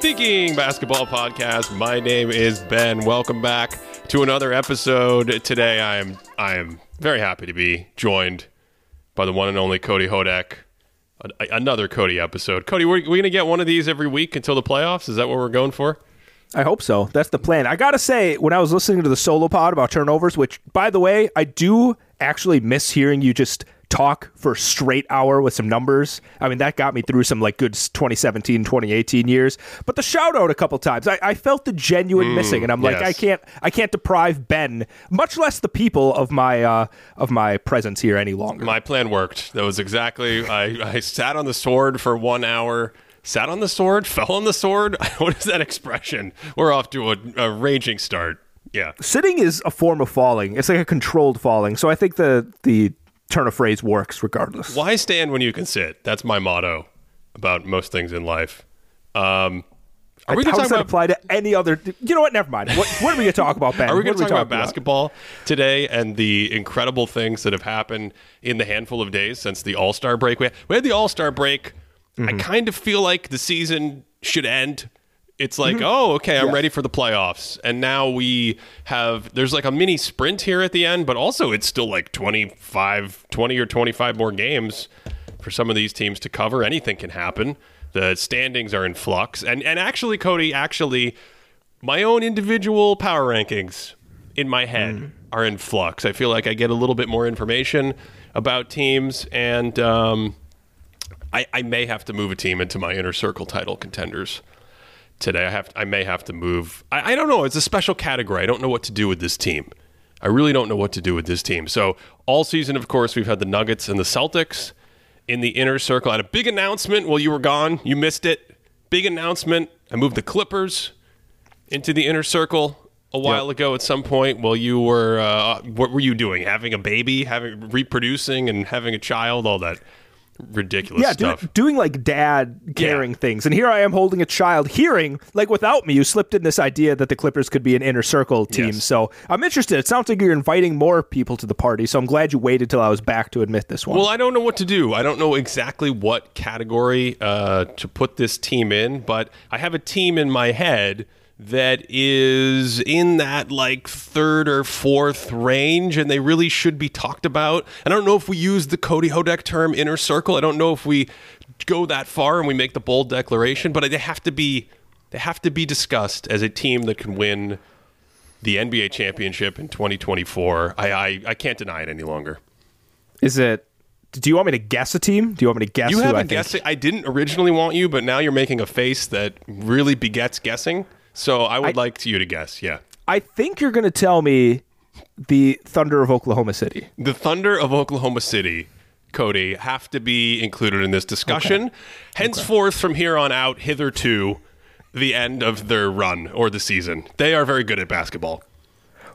Thinking Basketball Podcast. My name is Ben. Welcome back to another episode. Today I am I am very happy to be joined by the one and only Cody Houdek. Another Cody episode. Cody, we're, we going to get one of these every week until the playoffs? Is that what we're going for? I hope so. That's the plan. I gotta say, when I was listening to the solo pod about turnovers, which by the way, I do actually miss hearing you just talk for a straight hour with some numbers. I mean, that got me through some like good 2017, 2018 years. But the shout out a couple times, I, I felt the genuine missing, and I'm like. I can't, I can't deprive Ben, much less the people of my uh, of my presence here any longer. My plan worked. That was exactly. I, I sat on the sword for one hour. Sat on the sword, fell on the sword. What is that expression? We're off to a, a raging start. Yeah. Sitting is a form of falling. It's like a controlled falling. So I think the the turn of phrase works regardless. Why stand when you can sit? That's my motto about most things in life. Um, are we going to How does talk about? apply to any other? You know what? Never mind. What, what are we going to talk about, Ben? Are we going to talk about basketball today and the incredible things that have happened in the handful of days since the All Star break? We had, we had the All Star break. I kind of feel like the season should end. It's like, oh, okay, I'm ready for the playoffs. And now we have, there's like a mini sprint here at the end, but also it's still like 25, 20 or 25 more games for some of these teams to cover. Anything can happen. The standings are in flux. And, and actually, Cody, actually, my own individual power rankings in my head are in flux. I feel like I get a little bit more information about teams, and um, I, I may have to move a team into my inner circle title contenders today. I have I may have to move. I, I don't know. It's a special category. I don't know what to do with this team. I really don't know what to do with this team. So all season, of course, we've had the Nuggets and the Celtics in the inner circle. I had a big announcement while you were gone. You missed it. Big announcement. I moved the Clippers into the inner circle a while ago at some point while you were uh, what were you doing having a baby having reproducing and having a child all that ridiculous Yeah, do, doing like dad caring things, and here I am holding a child, hearing like without me, you slipped in this idea that the Clippers could be an inner circle team. Yes. So I'm interested. It sounds like you're inviting more people to the party. So I'm glad you waited till I was back to admit this one. well i don't know what to do i don't know exactly what category uh, to put this team in but i have a team in my head that is in that like third or fourth range and they really should be talked about. And I don't know if we use the Cody Houdek term inner circle. I don't know if we go that far and we make the bold declaration, but they have to be they have to be discussed as a team that can win the NBA championship in 2024. I I, I can't deny it any longer. Is it? Do you want me to guess a team? Do you want me to guess? You I haven't think? guessed it. I didn't originally want you, but now you're making a face that really begets guessing. So I would like you to guess. Yeah. I think you're going to tell me the Thunder of Oklahoma City. The Thunder of Oklahoma City, Cody, have to be included in this discussion. Henceforth, from here on out, hitherto, the end of their run or the season. They are very good at basketball.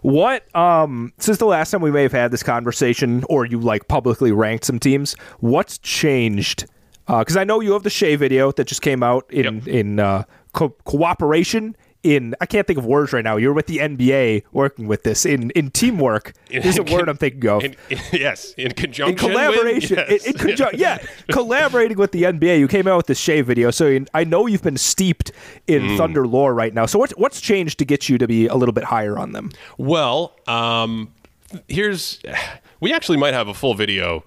What um since the last time we may have had this conversation or you like publicly ranked some teams, what's changed? Because I know you have the Shai video that just came out in Yep. in uh, co- cooperation. In I can't think of words right now. You're with the NBA working with this in in teamwork. is a In- word I'm thinking of. In, yes, in conjunction. in collaboration, with, yes. in, in conjun- yeah, collaborating with the NBA, you came out with the Shai video. So I know you've been steeped in Mm. Thunder lore right now. So what's what's changed to get you to be a little bit higher on them? Well, um, here's we actually might have a full video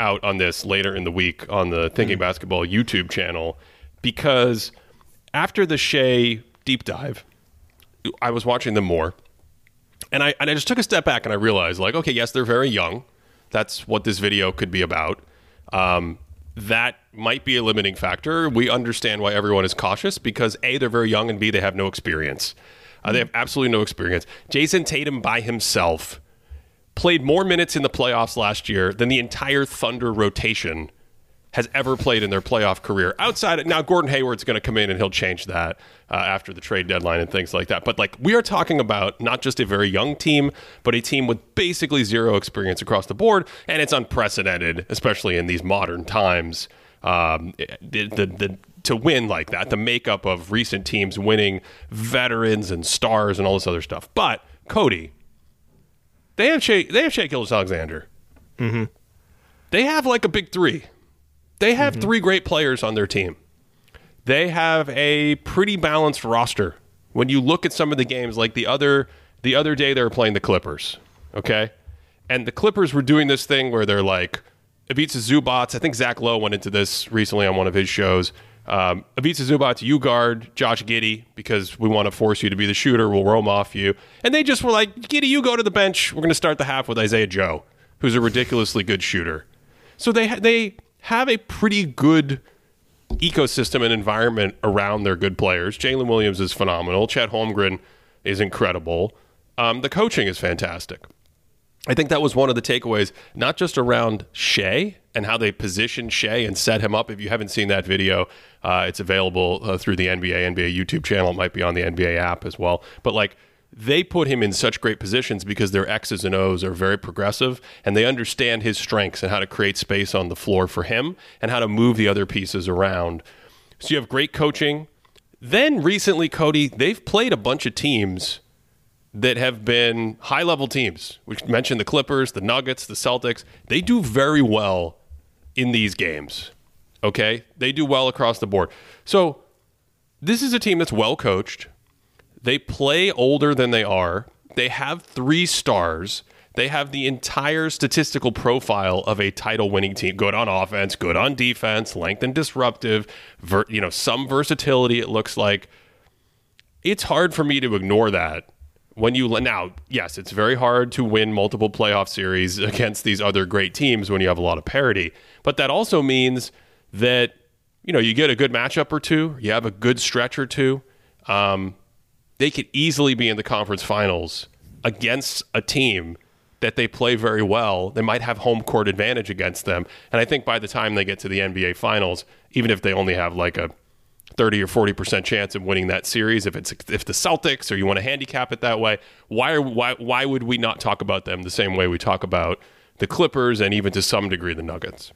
out on this later in the week on the Thinking Basketball YouTube channel because after the Shai deep dive, I was watching them more, and I and I just took a step back and I realized like, okay, yes, they're very young. That's what this video could be about. Um, that might be a limiting factor. We understand why everyone is cautious because A, they're very young, and B, they have no experience. Uh, they have absolutely no experience. Jayson Tatum by himself played more minutes in the playoffs last year than the entire Thunder rotation has ever played in their playoff career. Outside of, now, Gordon Hayward's going to come in and he'll change that uh, after the trade deadline and things like that. But like we are talking about not just a very young team, but a team with basically zero experience across the board, and it's unprecedented, especially in these modern times. Um, the, the, the to win like that, the makeup of recent teams winning veterans and stars and all this other stuff. But Cody, they have Shai, they have Shai Gilgeous-Alexander. Mm-hmm. They have like a big three. They have three great players on their team. they have a pretty balanced roster. When you look at some of the games, like the other the other day they were playing the Clippers, okay? And the Clippers were doing this thing where they're like Ivica Zubac. I think Zach Lowe went into this recently on one of his shows. Um, Ivica Zubac, you guard Josh Giddey because we want to force you to be the shooter. We'll roam off you. And they just were like, Giddey, you go to the bench. We're going to start the half with Isaiah Joe, who's a ridiculously good shooter. So they they have a pretty good ecosystem and environment around their good players. Jalen Williams is phenomenal. Chet Holmgren is incredible. Um, the coaching is fantastic. I think that was one of the takeaways, not just around Shai and how they positioned Shai and set him up. If you haven't seen that video, uh, it's available uh, through the NBA NBA YouTube channel. It might be on the NBA app as well. But like they put him in such great positions because their X's and O's are very progressive and they understand his strengths and how to create space on the floor for him and how to move the other pieces around. So you have great coaching. Then recently, Cody, they've played a bunch of teams that have been high level teams. We mentioned the Clippers, the Nuggets, the Celtics. They do very well in these games. Okay? They do well across the board. So this is a team that's well coached. They play older than they are. They have three stars. They have the entire statistical profile of a title winning team. Good on offense, good on defense, length and disruptive, ver- you know, some versatility it looks like. It's hard for me to ignore that when you now, yes, it's very hard to win multiple playoff series against these other great teams when you have a lot of parity. But that also means that you know you get a good matchup or two, you have a good stretch or two. Um, they could easily be in the conference finals against a team that they play very well. They might have home court advantage against them, and I think by the time they get to the NBA finals, even if they only have like a 30 or 40% chance of winning that series if it's if the Celtics or you want to handicap it that way why are why why would we not talk about them the same way we talk about the Clippers and even to some degree the Nuggets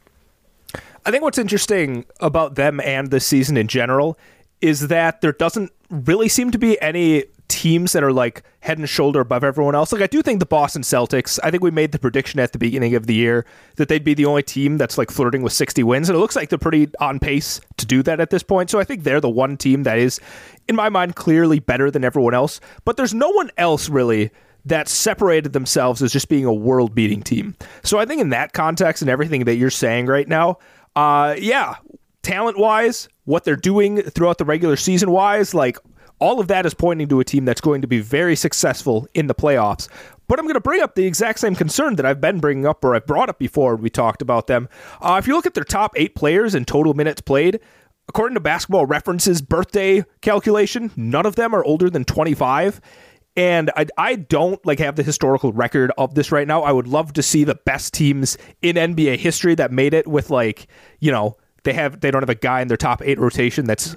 I think what's interesting about them and the season in general is that there doesn't really seem to be any teams that are like head and shoulder above everyone else. Like I do think the Boston Celtics, I think we made the prediction at the beginning of the year that they'd be the only team that's like flirting with 60 wins and it looks like they're pretty on pace to do that at this point. So I think they're the one team that is in my mind clearly better than everyone else, but there's no one else really that separated themselves as just being a world beating team. So I think in that context and everything that you're saying right now, uh yeah, talent wise, what they're doing throughout the regular season wise, like all of that is pointing to a team that's going to be very successful in the playoffs. But I'm going to bring up the exact same concern that I've been bringing up or I've brought up before we talked about them. Uh, if you look at their top eight players in total minutes played, according to basketball references birthday calculation, none of them are older than 25 and I, I don't like have the historical record of this right now. I would love to see the best teams in NBA history that made it with like, you know, they have they don't have a guy in their top 8 rotation that's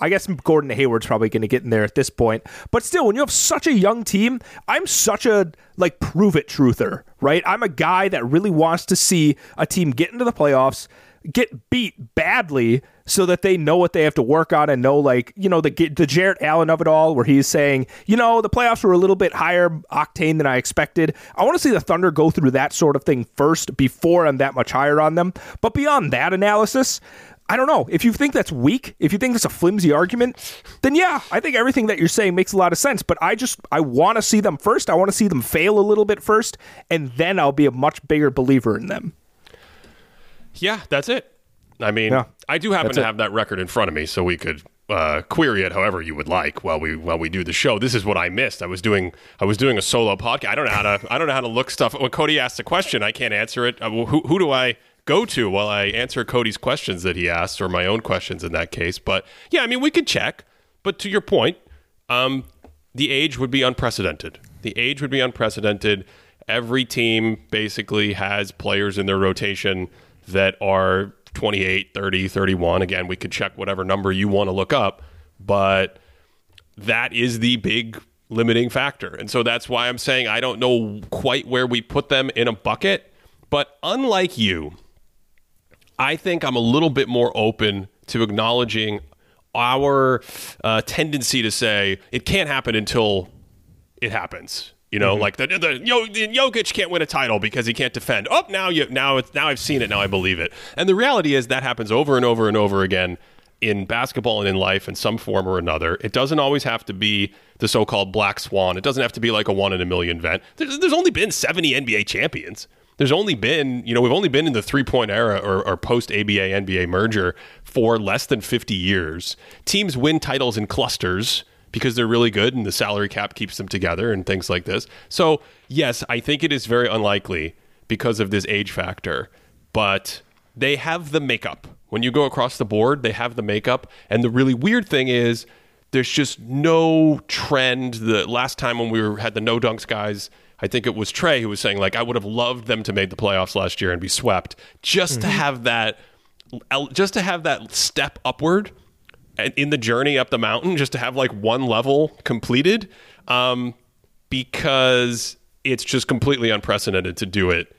I guess Gordon Hayward's probably going to get in there at this point. But still, when you have such a young team, I'm such a like prove it truther, right? I'm a guy that really wants to see a team get into the playoffs, get beat badly so that they know what they have to work on and know like, you know, the the Jarrett Allen of it all where he's saying, "You know, the playoffs were a little bit higher octane than I expected." I want to see the Thunder go through that sort of thing first before I'm that much higher on them. But beyond that analysis, I don't know. If you think that's weak, if you think that's a flimsy argument, then yeah, I think everything that you're saying makes a lot of sense. But I just I want to see them first. I want to see them fail a little bit first, and then I'll be a much bigger believer in them. Yeah, that's it. I mean, yeah, I do happen to it. have that record in front of me, so we could uh, query it however you would like while we while we do the show. This is what I missed. I was doing I was doing a solo podcast. I don't know how to I don't know how to look stuff. When Cody asks a question, I can't answer it. Uh, who, who do I go to while I answer Cody's questions that he asks, or my own questions in that case. But yeah, I mean, we could check. But to your point, um, the age would be unprecedented. The age would be unprecedented. Every team basically has players in their rotation that are 28, 30, 31. Again, we could check whatever number you want to look up, but that is the big limiting factor. And so that's why I'm saying I don't know quite where we put them in a bucket. But unlike you, I think I'm a little bit more open to acknowledging our uh, tendency to say it can't happen until it happens. You know, mm-hmm. like the, the, the Jokic can't win a title because he can't defend. Oh, now you now it's now I've seen it. Now I believe it. And the reality is that happens over and over and over again. in basketball and in life in some form or another. It doesn't always have to be the so-called black swan. It doesn't have to be like a one in a million event. There's, there's only been 70 NBA champions. There's only been, you know, we've only been in the three-point era or, or post ABA NBA merger for less than 50 years. Teams win titles in clusters because they're really good and the salary cap keeps them together and things like this. So, yes, I think it is very unlikely because of this age factor, but they have the makeup when you go across the board, they have the makeup. And the really weird thing is, there's just no trend. The last time when we were, had the no dunks guys, I think it was Trey who was saying like I would have loved them to make the playoffs last year and be swept just mm-hmm. to have that just to have that step upward in the journey up the mountain just to have like one level completed um, because it's just completely unprecedented to do it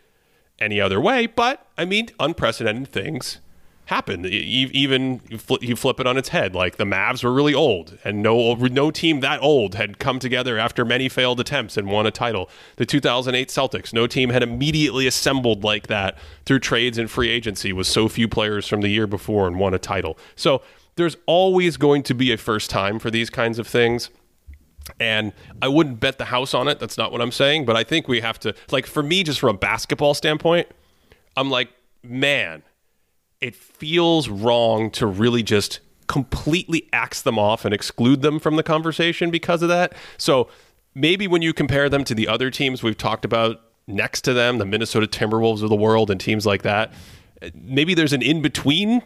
any other way but I mean unprecedented things happen. Even you flip it on its head. Like the Mavs were really old, and no no team that old had come together after many failed attempts and won a title. The 2008 Celtics, no team had immediately assembled like that through trades and free agency with so few players from the year before and won a title. So there's always going to be a first time for these kinds of things. And I wouldn't bet the house on it. That's not what I'm saying. But I think we have to, like, for me, just from a basketball standpoint, I'm like, man, it feels wrong to really just completely axe them off and exclude them from the conversation because of that. So maybe when you compare them to the other teams we've talked about next to them, the Minnesota Timberwolves of the world and teams like that, maybe there's an in between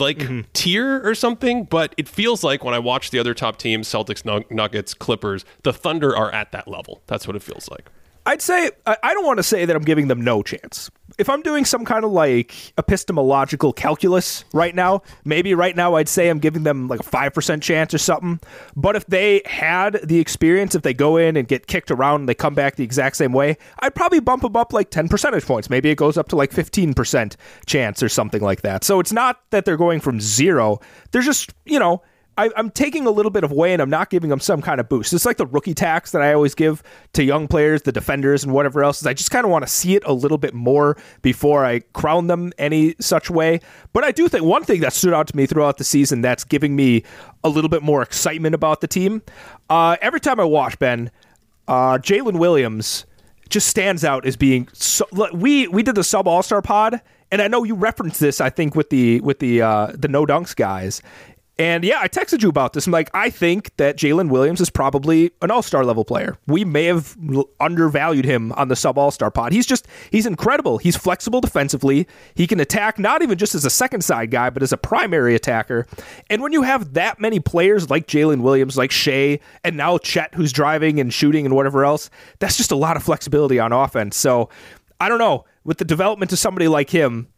like mm-hmm. tier or something, but it feels like when I watch the other top teams, Celtics, Nuggets, Clippers, the Thunder are at that level. That's what it feels like. I'd say I don't want to say that I'm giving them no chance. If I'm doing some kind of like epistemological calculus right now, maybe right now I'd say I'm giving them like a 5% chance or something. But if they had the experience, if they go in and get kicked around and they come back the exact same way, I'd probably bump them up like 10 percentage points. Maybe it goes up to like 15% chance or something like that. So it's not that they're going from zero. They're just, you know, I, am taking a little bit of away and I'm not giving them some kind of boost. It's like the rookie tax that I always give to young players, the defenders, and whatever else. Is I just kind of want to see it a little bit more before I crown them any such way. But I do think one thing that stood out to me throughout the season that's giving me a little bit more excitement about the team. Uh, every time I watch Ben, uh, Jalen Williams just stands out as being so, we we did the sub All Star pod and I know you referenced this, I think, with the with the uh, the no dunks guys, and yeah, I texted you about this. I'm like, I think that Jalen Williams is probably an all star level player. We may have undervalued him on the sub all star pod. He's just, he's incredible. He's flexible defensively. He can attack not even just as a second side guy, but as a primary attacker. And when you have that many players like Jalen Williams, like Shai, and now Chet, who's driving and shooting and whatever else, that's just a lot of flexibility on offense. So I don't know. With the development of somebody like him,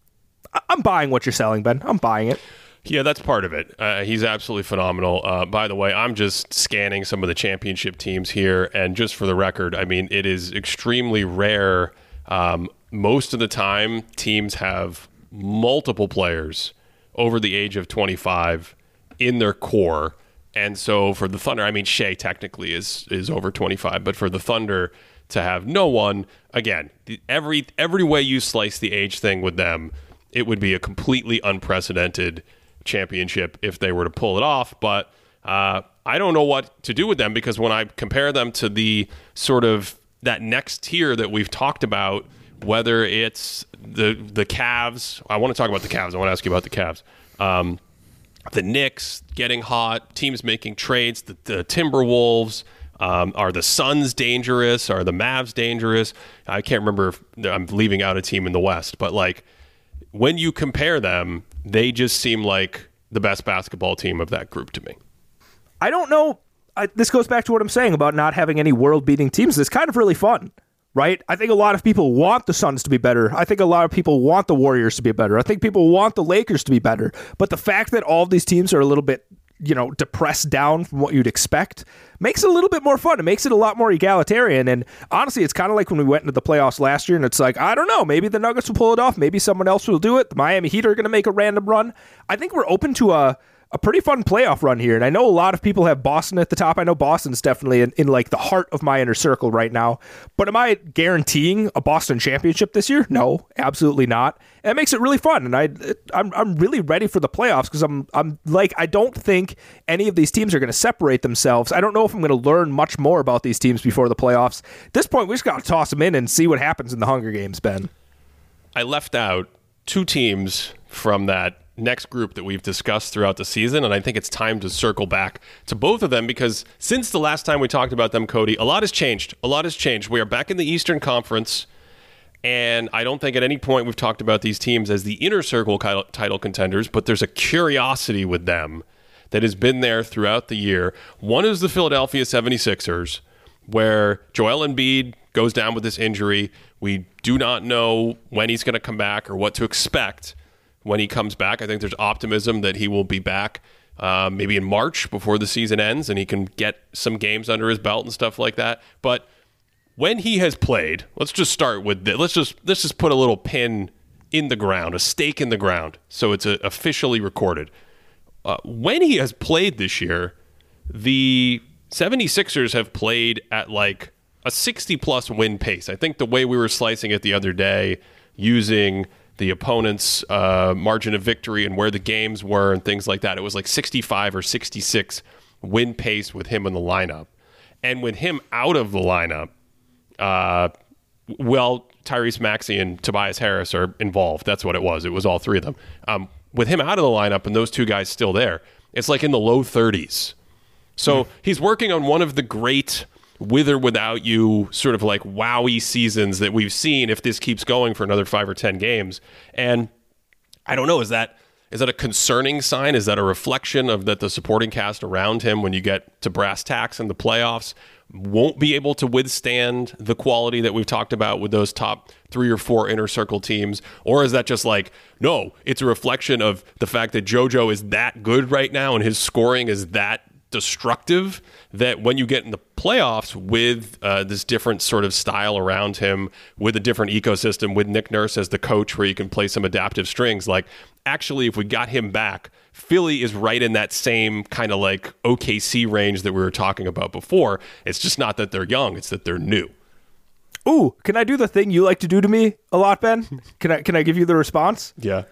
I'm buying what you're selling, Ben. I'm buying it. Yeah, that's part of it. Uh, he's absolutely phenomenal. Uh, by the way, I'm just scanning some of the championship teams here, and just for the record, I mean it is extremely rare. Um, most of the time, teams have multiple players over the age of 25 in their core, and so for the Thunder, I mean Shai technically is is over 25, but for the Thunder to have no one, again, every every way you slice the age thing with them, it would be a completely unprecedented championship if they were to pull it off. But uh, I don't know what to do with them because when I compare them to the sort of that next tier that we've talked about, whether it's the the Cavs, I want to talk about the Cavs. I want to ask you about the Cavs. Um, the Knicks getting hot, teams making trades, the, the Timberwolves. Um, are the Suns dangerous? Are the Mavs dangerous? I can't remember if I'm leaving out a team in the West, but like when you compare them, they just seem like the best basketball team of that group to me. I don't know. I, this goes back to what I'm saying about not having any world beating teams. It's kind of really fun, right? I think a lot of people want the Suns to be better. I think a lot of people want the Warriors to be better. I think people want the Lakers to be better. But the fact that all these teams are a little bit you know, depressed down from what you'd expect, makes it a little bit more fun. It makes it a lot more egalitarian. And honestly, it's kind of like when we went into the playoffs last year, and it's like, I don't know, maybe the Nuggets will pull it off, maybe someone else will do it. The Miami Heat are going to make a random run. I think we're open to a a pretty fun playoff run here. And I know a lot of people have Boston at the top. I know Boston's definitely in, in like the heart of my inner circle right now. But am I guaranteeing a Boston championship this year? No, absolutely not. And it makes it really fun. And I I'm I'm really ready for the playoffs because I'm I'm like I don't think any of these teams are going to separate themselves. I don't know if I'm going to learn much more about these teams before the playoffs. At this point, we just got to toss them in and see what happens in the Hunger Games, Ben. I left out two teams from that next group that we've discussed throughout the season. And I think it's time to circle back to both of them because since the last time we talked about them, Cody, a lot has changed. A lot has changed. We are back in the Eastern Conference. And I don't think at any point we've talked about these teams as the inner circle title contenders, but there's a curiosity with them that has been there throughout the year. One is the Philadelphia 76ers, where Joel Embiid goes down with this injury. We do not know when he's going to come back or what to expect when he comes back. I think there's optimism that he will be back uh, maybe in March before the season ends and he can get some games under his belt and stuff like that. But when he has played, let's just start with this. Let's just let's just put a little pin in the ground, a stake in the ground, so it's uh, officially recorded. Uh, when he has played this year, the 76ers have played at like a 60 plus win pace. I think the way we were slicing it the other day using the opponent's uh, margin of victory and where the games were and things like that. It was like 65 or 66 win pace with him in the lineup. And with him out of the lineup, uh, well, Tyrese Maxey and Tobias Harris are involved. That's what it was. It was all three of them. Um, with him out of the lineup and those two guys still there, it's like in the low 30s. So mm. he's working on one of the great with or without you sort of like WOWY seasons that we've seen if this keeps going for another five or 10 games. And I don't know, is that is that a concerning sign? Is that a reflection of that the supporting cast around him when you get to brass tacks in the playoffs won't be able to withstand the quality that we've talked about with those top three or four inner circle teams? Or is that just like, no, it's a reflection of the fact that JoJo is that good right now and his scoring is that destructive that when you get in the playoffs with uh, this different sort of style around him, with a different ecosystem, with Nick Nurse as the coach where you can play some adaptive strings, like actually, if we got him back, Philly is right in that same kind of like OKC range that we were talking about before. It's just not that they're young, it's that they're new. Ooh, can I do the thing you like to do to me a lot, Ben? Can I can I give you the response? Yeah.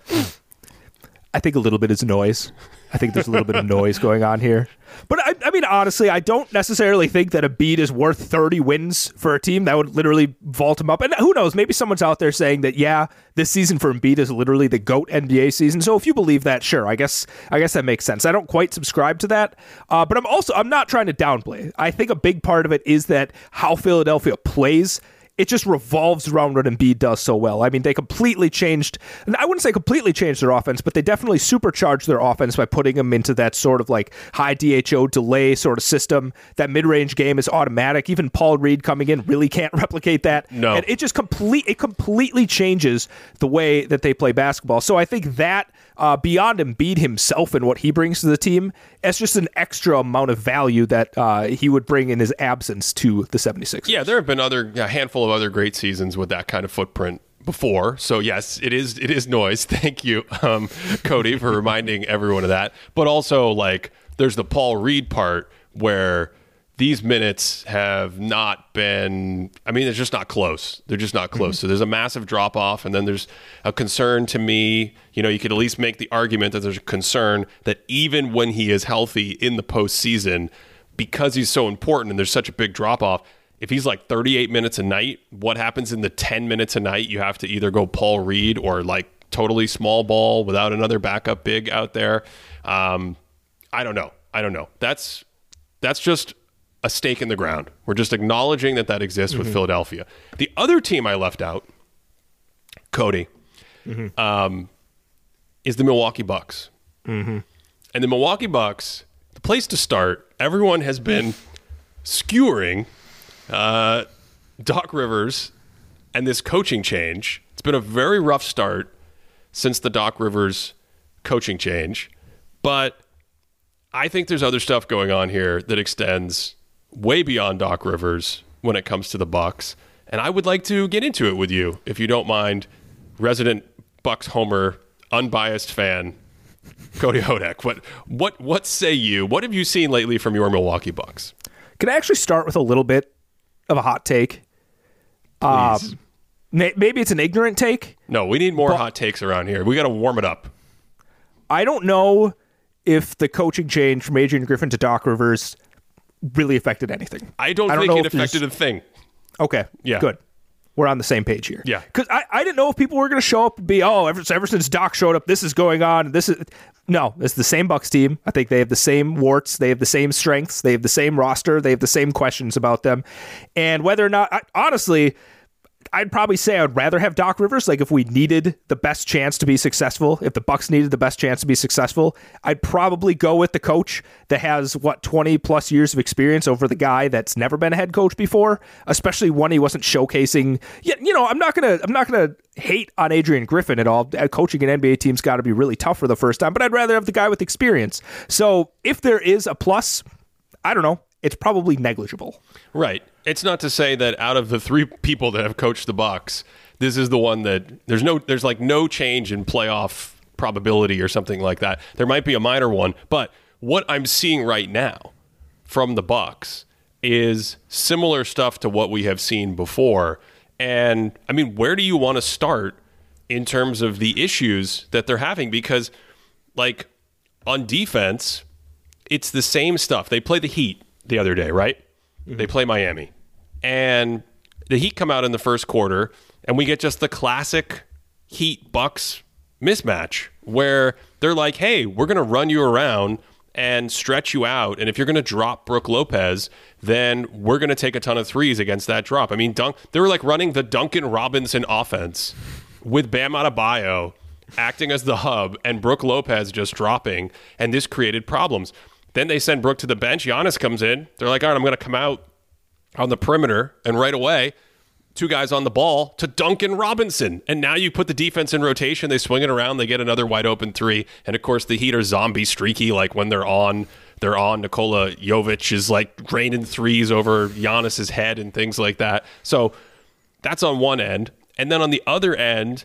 I think a little bit is noise. I think there's a little bit of noise going on here. But I, I, mean, honestly, I don't necessarily think that Embiid is worth 30 wins for a team that would literally vault him up. And who knows? Maybe someone's out there saying that, yeah, this season for Embiid is literally the goat NBA season. So if you believe that, sure, I guess I guess that makes sense. I don't quite subscribe to that, uh, but I'm also I'm not trying to downplay. I think a big part of it is that how Philadelphia plays it just revolves around what Embiid does so well. I mean, they completely changed, and I wouldn't say completely changed their offense, but they definitely supercharged their offense by putting them into that sort of like high DHO delay sort of system. That mid range game is automatic. Even Paul Reed coming in really can't replicate that. No, and it just complete it completely changes the way that they play basketball. So I think that uh, beyond Embiid himself and what he brings to the team, it's just an extra amount of value that uh, he would bring in his absence to the 76ers. Yeah, there have been other a handful of other great seasons with that kind of footprint before. So yes, it is it is noise. Thank you, um, Cody, for reminding everyone of that. But also like there's the Paul Reed part where these minutes have not been i mean they're just not close. They're just not close. Mm-hmm. so there's a massive drop off and then there's a concern to me you know you could at least make the argument that there's a concern that even when he is healthy in the postseason because he's so important and there's such a big drop off if he's like 38 minutes a night what happens in the 10 minutes a night? You have to either go paul reed or like totally small ball without another backup big out there. Um, i don't know. I don't know. That's that's just a stake in the ground. We're just acknowledging that that exists mm-hmm. with Philadelphia. The other team I left out, Cody, mm-hmm. um, is the Milwaukee Bucks. Mm-hmm. And the Milwaukee Bucks, the place to start, everyone has been skewering uh, Doc Rivers and this coaching change. It's been a very rough start since the Doc Rivers coaching change, but I think there's other stuff going on here that extends way beyond Doc Rivers when it comes to the Bucks, and I would like to get into it with you if you don't mind, resident Bucks homer, unbiased fan Cody Houdek, what what what say you? What have you seen lately from your Milwaukee Bucks? Can I actually start with a little bit of a hot take? Um, Please. maybe it's an ignorant take. no, we need more hot takes around here. We got to warm it up. I don't know if the coaching change from Adrian Griffin to Doc Rivers really affected anything. I don't, I don't think it affected a thing. Okay. Yeah. Good. We're on the same page here. Yeah. Because I, I didn't know if people were going to show up and be, oh, ever, ever since Doc showed up, this is going on. This is. No, it's the same Bucks team. I think they have the same warts. They have the same strengths. They have the same roster. They have the same questions about them. And whether or not, I, honestly, I'd probably say I would rather have Doc Rivers. Like if we needed the best chance to be successful, if the Bucks needed the best chance to be successful, I'd probably go with the coach that has what twenty plus years of experience over the guy that's never been a head coach before. Especially when he wasn't showcasing. Yeah, you know, I'm not gonna I'm not gonna hate on Adrian Griffin at all. Uh, Coaching an NBA team's got to be really tough for the first time, but I'd rather have the guy with experience. So if there is a plus, I don't know. It's probably negligible. Right. It's not to say that out of the three people that have coached the Bucks, this is the one that there's no there's like no change in playoff probability or something like that. There might be a minor one, but what I'm seeing right now from the Bucks is similar stuff to what we have seen before. And I mean, where do you want to start in terms of the issues that they're having because like on defense, it's the same stuff. They play the Heat the other day, right? Mm-hmm. They play Miami. And the Heat come out in the first quarter and we get just the classic Heat Bucks mismatch where they're like, "Hey, we're going to run you around and stretch you out, and if you're going to drop Brook Lopez, then we're going to take a ton of threes against that drop." I mean, Dunk, they were like running the Duncan Robinson offense with Bam Adebayo acting as the hub and Brook Lopez just dropping, and this created problems. Then they send Brook to the bench. Giannis comes in. They're like, "All right, I'm going to come out on the perimeter, and right away." two guys on the ball to Duncan Robinson. And now you put the defense in rotation. They swing it around. They get another wide open three. And of course, the Heat are zombie streaky. Like when they're on, they're on. Nikola Jovic is like raining threes over Giannis's head and things like that. So that's on one end. And then on the other end,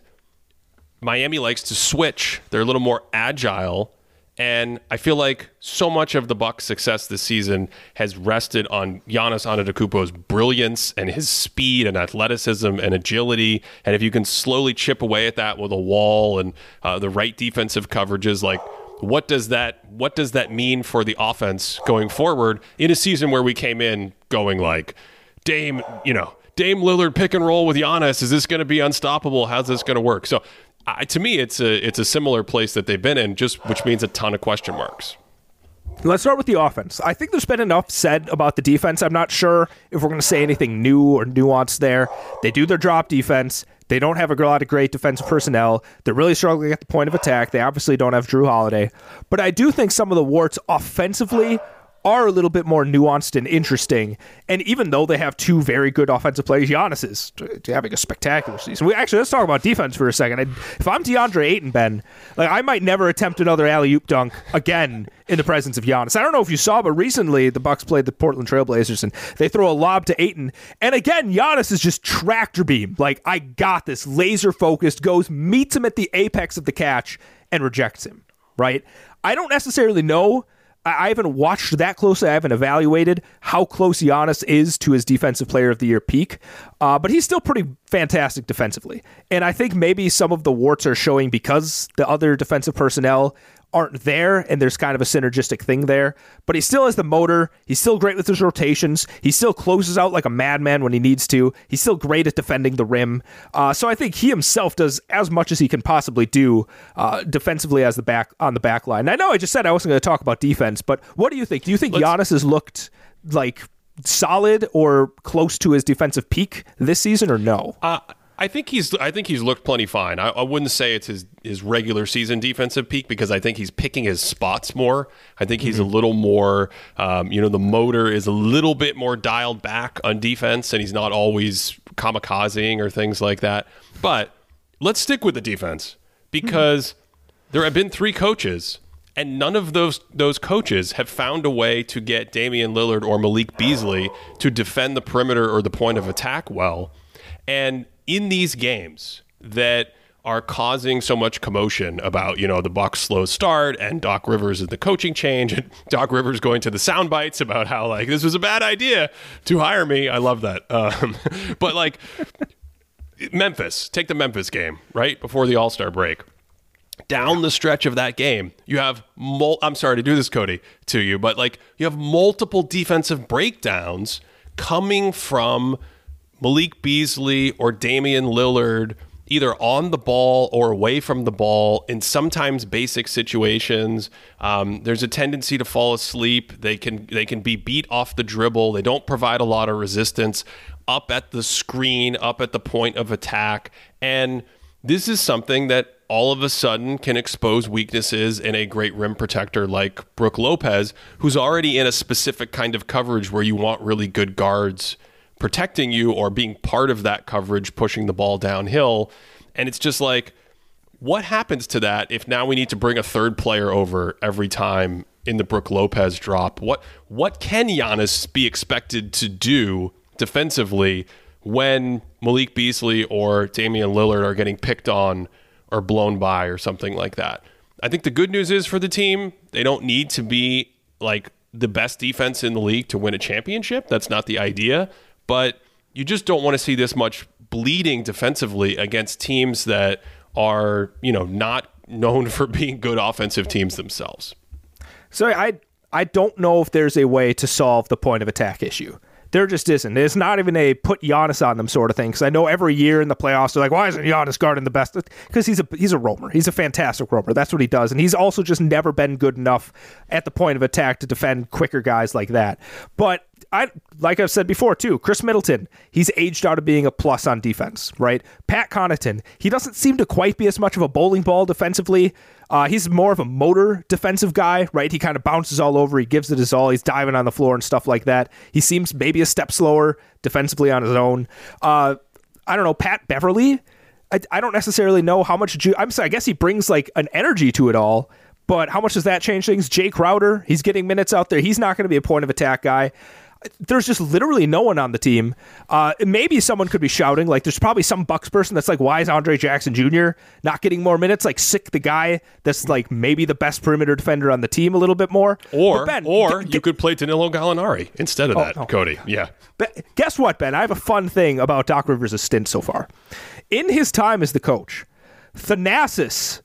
Miami likes to switch. They're a little more agile. And I feel like so much of the Bucks' success this season has rested on Giannis Antetokounmpo's brilliance and his speed and athleticism and agility. And if you can slowly chip away at that with a wall and uh, the right defensive coverages, like what does that what does that mean for the offense going forward in a season where we came in going like Dame, you know, Dame Lillard pick and roll with Giannis? Is this going to be unstoppable? How's this going to work? So I, to me, it's a it's a similar place that they've been in, just which means a ton of question marks. Let's start with the offense. I think there's been enough said about the defense. I'm not sure if we're going to say anything new or nuanced there. They do their drop defense. They don't have a lot of great defensive personnel. They're really struggling at the point of attack. They obviously don't have Jrue Holiday. But I do think some of the warts offensively are a little bit more nuanced and interesting. And even though they have two very good offensive players, Giannis is having a spectacular season. We actually let's talk about defense for a second. If I'm DeAndre Ayton, Ben, like I might never attempt another alley oop dunk again in the presence of Giannis. I don't know if you saw, but recently the Bucks played the Portland Trailblazers and they throw a lob to Ayton, and again Giannis is just tractor beam. Like I got this, laser focused, goes meets him at the apex of the catch and rejects him. Right? I don't necessarily know. I haven't watched that closely. I haven't evaluated how close Giannis is to his Defensive Player of the Year peak, uh, but he's still pretty fantastic defensively. And I think maybe some of the warts are showing because the other defensive personnel aren't there and there's kind of a synergistic thing there. But he still has the motor. He's still great with his rotations. He still closes out like a madman when he needs to. He's still great at defending the rim. Uh, so I think he himself does as much as he can possibly do uh, defensively as the back on the back line. I know I just said I wasn't going to talk about defense, but what do you think? Do you think Giannis has looked like solid or close to his defensive peak this season or no? Uh, I think he's I think he's looked plenty fine. I, I, wouldn't say it's his his regular season defensive peak because I think he's picking his spots more. I think he's mm-hmm. a little more, um, you know, the motor is a little bit more dialed back on defense, and he's not always kamikazing or things like that. But let's stick with the defense because mm-hmm. there have been three coaches and none of those those coaches have found a way to get Damian Lillard or Malik Beasley to defend the perimeter or the point of attack well. And in these games that are causing so much commotion about you know the Bucks slow start and Doc Rivers and the coaching change and Doc Rivers going to the sound bites about how like this was a bad idea to hire me. I love that. Um, but like Memphis, take the Memphis game right before the All Star break. Down the stretch of that game, you have mul- I'm sorry to do this, Cody, to you, but like you have multiple defensive breakdowns coming from Malik Beasley or Damian Lillard either on the ball or away from the ball in sometimes basic situations. Um, there's a tendency to fall asleep. They can they can be beat off the dribble. They don't provide a lot of resistance up at the screen, up at the point of attack, and this is something that all of a sudden can expose weaknesses in a great rim protector like Brook Lopez, who's already in a specific kind of coverage where you want really good guards protecting you or being part of that coverage, pushing the ball downhill. And it's just like, what happens to that if now we need to bring a third player over every time in the Brook Lopez drop? What what can Giannis be expected to do defensively when Malik Beasley or Damian Lillard are getting picked on or blown by or something like that? I think the good news is for the team, they don't need to be like the best defense in the league to win a championship. That's not the idea but you just don't want to see this much bleeding defensively against teams that are, you know, not known for being good offensive teams themselves. So I I don't know if there's a way to solve the point of attack issue. There just isn't. It's not even a put Giannis on them sort of thing. Because I know every year in the playoffs, they're like, "Why isn't Giannis guarding the best?" Because he's a he's a roamer. He's a fantastic roamer. That's what he does, and he's also just never been good enough at the point of attack to defend quicker guys like that. But I like I've said before too. Khris Middleton, he's aged out of being a plus on defense, right? Pat Connaughton, he doesn't seem to quite be as much of a bowling ball defensively. Uh, he's more of a motor defensive guy, right? He kind of bounces all over. He gives it his all. He's diving on the floor and stuff like that. He seems maybe a step slower defensively on his own. Uh, I don't know. Pat Beverley, I, I don't necessarily know how much. Ju- I'm sorry, I guess he brings like an energy to it all. But how much does that change things? Jae Crowder, he's getting minutes out there. He's not going to be a point of attack guy there's just literally no one on the team. Uh, maybe someone could be shouting. Like, there's probably some Bucks person that's like, "Why is Andre Jackson Jr. not getting more minutes?" Like, sick the guy that's like maybe the best perimeter defender on the team a little bit more. Or, ben, or g- you g- could play Danilo Gallinari instead of oh, that, oh. Cody. Yeah. But guess what, Ben? I have a fun thing about Doc Rivers' stint so far. In his time as the coach, Thanasis,